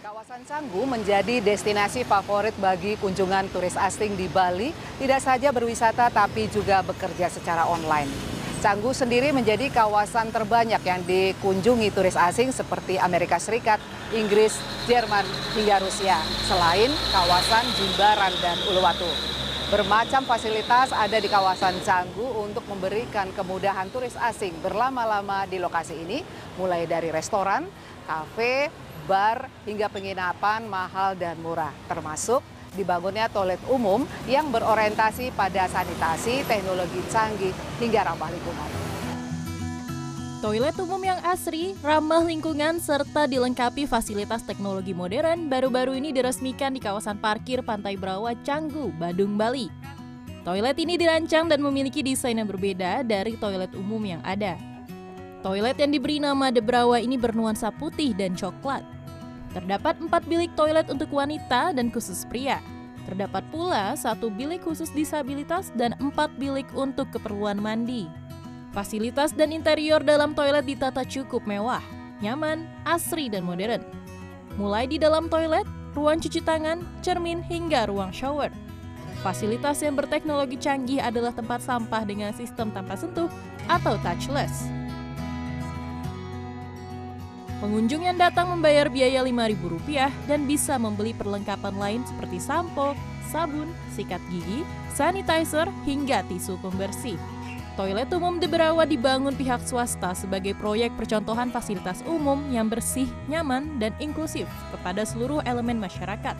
Kawasan Canggu menjadi destinasi favorit bagi kunjungan turis asing di Bali, tidak saja berwisata tapi juga bekerja secara online. Canggu sendiri menjadi kawasan terbanyak yang dikunjungi turis asing seperti Amerika Serikat, Inggris, Jerman, hingga Rusia, selain kawasan Jimbaran dan Uluwatu. Bermacam fasilitas ada di kawasan Canggu untuk memberikan kemudahan turis asing berlama-lama di lokasi ini, mulai dari restoran, kafe, bar, hingga penginapan mahal dan murah, termasuk dibangunnya toilet umum yang berorientasi pada sanitasi, teknologi canggih, hingga ramah lingkungan. Toilet umum yang asri, ramah lingkungan, serta dilengkapi fasilitas teknologi modern baru-baru ini diresmikan di kawasan parkir Pantai Brawa, Canggu, Badung, Bali. Toilet ini dirancang dan memiliki desain yang berbeda dari toilet umum yang ada. Toilet yang diberi nama The Brawa ini bernuansa putih dan coklat. Terdapat empat bilik toilet untuk wanita dan khusus pria. Terdapat pula satu bilik khusus disabilitas dan empat bilik untuk keperluan mandi. Fasilitas dan interior dalam toilet ditata cukup mewah, nyaman, asri, dan modern. Mulai di dalam toilet, ruang cuci tangan, cermin, hingga ruang shower. Fasilitas yang berteknologi canggih adalah tempat sampah dengan sistem tanpa sentuh atau touchless. Pengunjung yang datang membayar biaya Rp5.000 dan bisa membeli perlengkapan lain seperti sampo, sabun, sikat gigi, sanitizer, hingga tisu pembersih. Toilet umum di Berawa dibangun pihak swasta sebagai proyek percontohan fasilitas umum yang bersih, nyaman, dan inklusif kepada seluruh elemen masyarakat.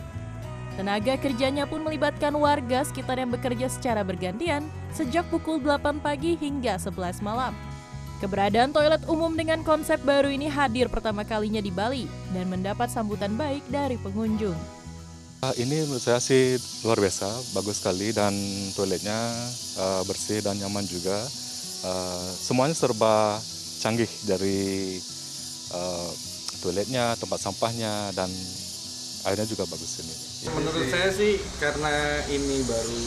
Tenaga kerjanya pun melibatkan warga sekitar yang bekerja secara bergantian sejak pukul 8 pagi hingga 11 malam. Keberadaan toilet umum dengan konsep baru ini hadir pertama kalinya di Bali dan mendapat sambutan baik dari pengunjung. Uh, Ini menurut saya sih luar biasa, bagus sekali dan toiletnya uh, bersih dan nyaman juga. Uh, semuanya serba canggih dari uh, toiletnya, tempat sampahnya dan airnya juga bagus ini. Menurut saya sih karena ini baru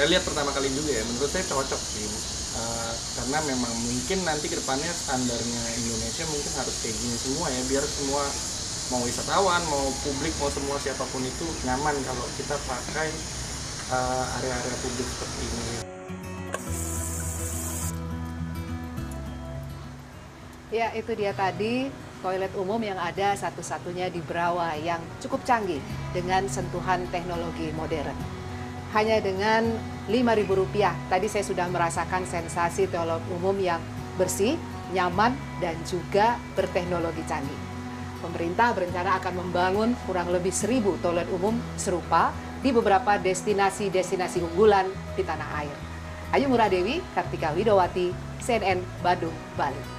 saya lihat pertama kali juga ya, menurut saya cocok sih. Uh, karena memang mungkin nanti ke depannya standarnya Indonesia mungkin harus kayak gini semua ya, biar semua mau wisatawan, mau publik, mau semua siapa pun itu nyaman kalau kita pakai uh, area-area publik seperti ini. Ya, itu dia tadi toilet umum yang ada satu-satunya di Brawa yang cukup canggih dengan sentuhan teknologi modern. Hanya dengan Rp5.000, tadi saya sudah merasakan sensasi toilet umum yang bersih, nyaman, dan juga berteknologi canggih. Pemerintah berencana akan membangun kurang lebih seribu toilet umum serupa di beberapa destinasi-destinasi unggulan di tanah air. Ayu Muradewi, Kartika Widowati, CNN Badung, Bali.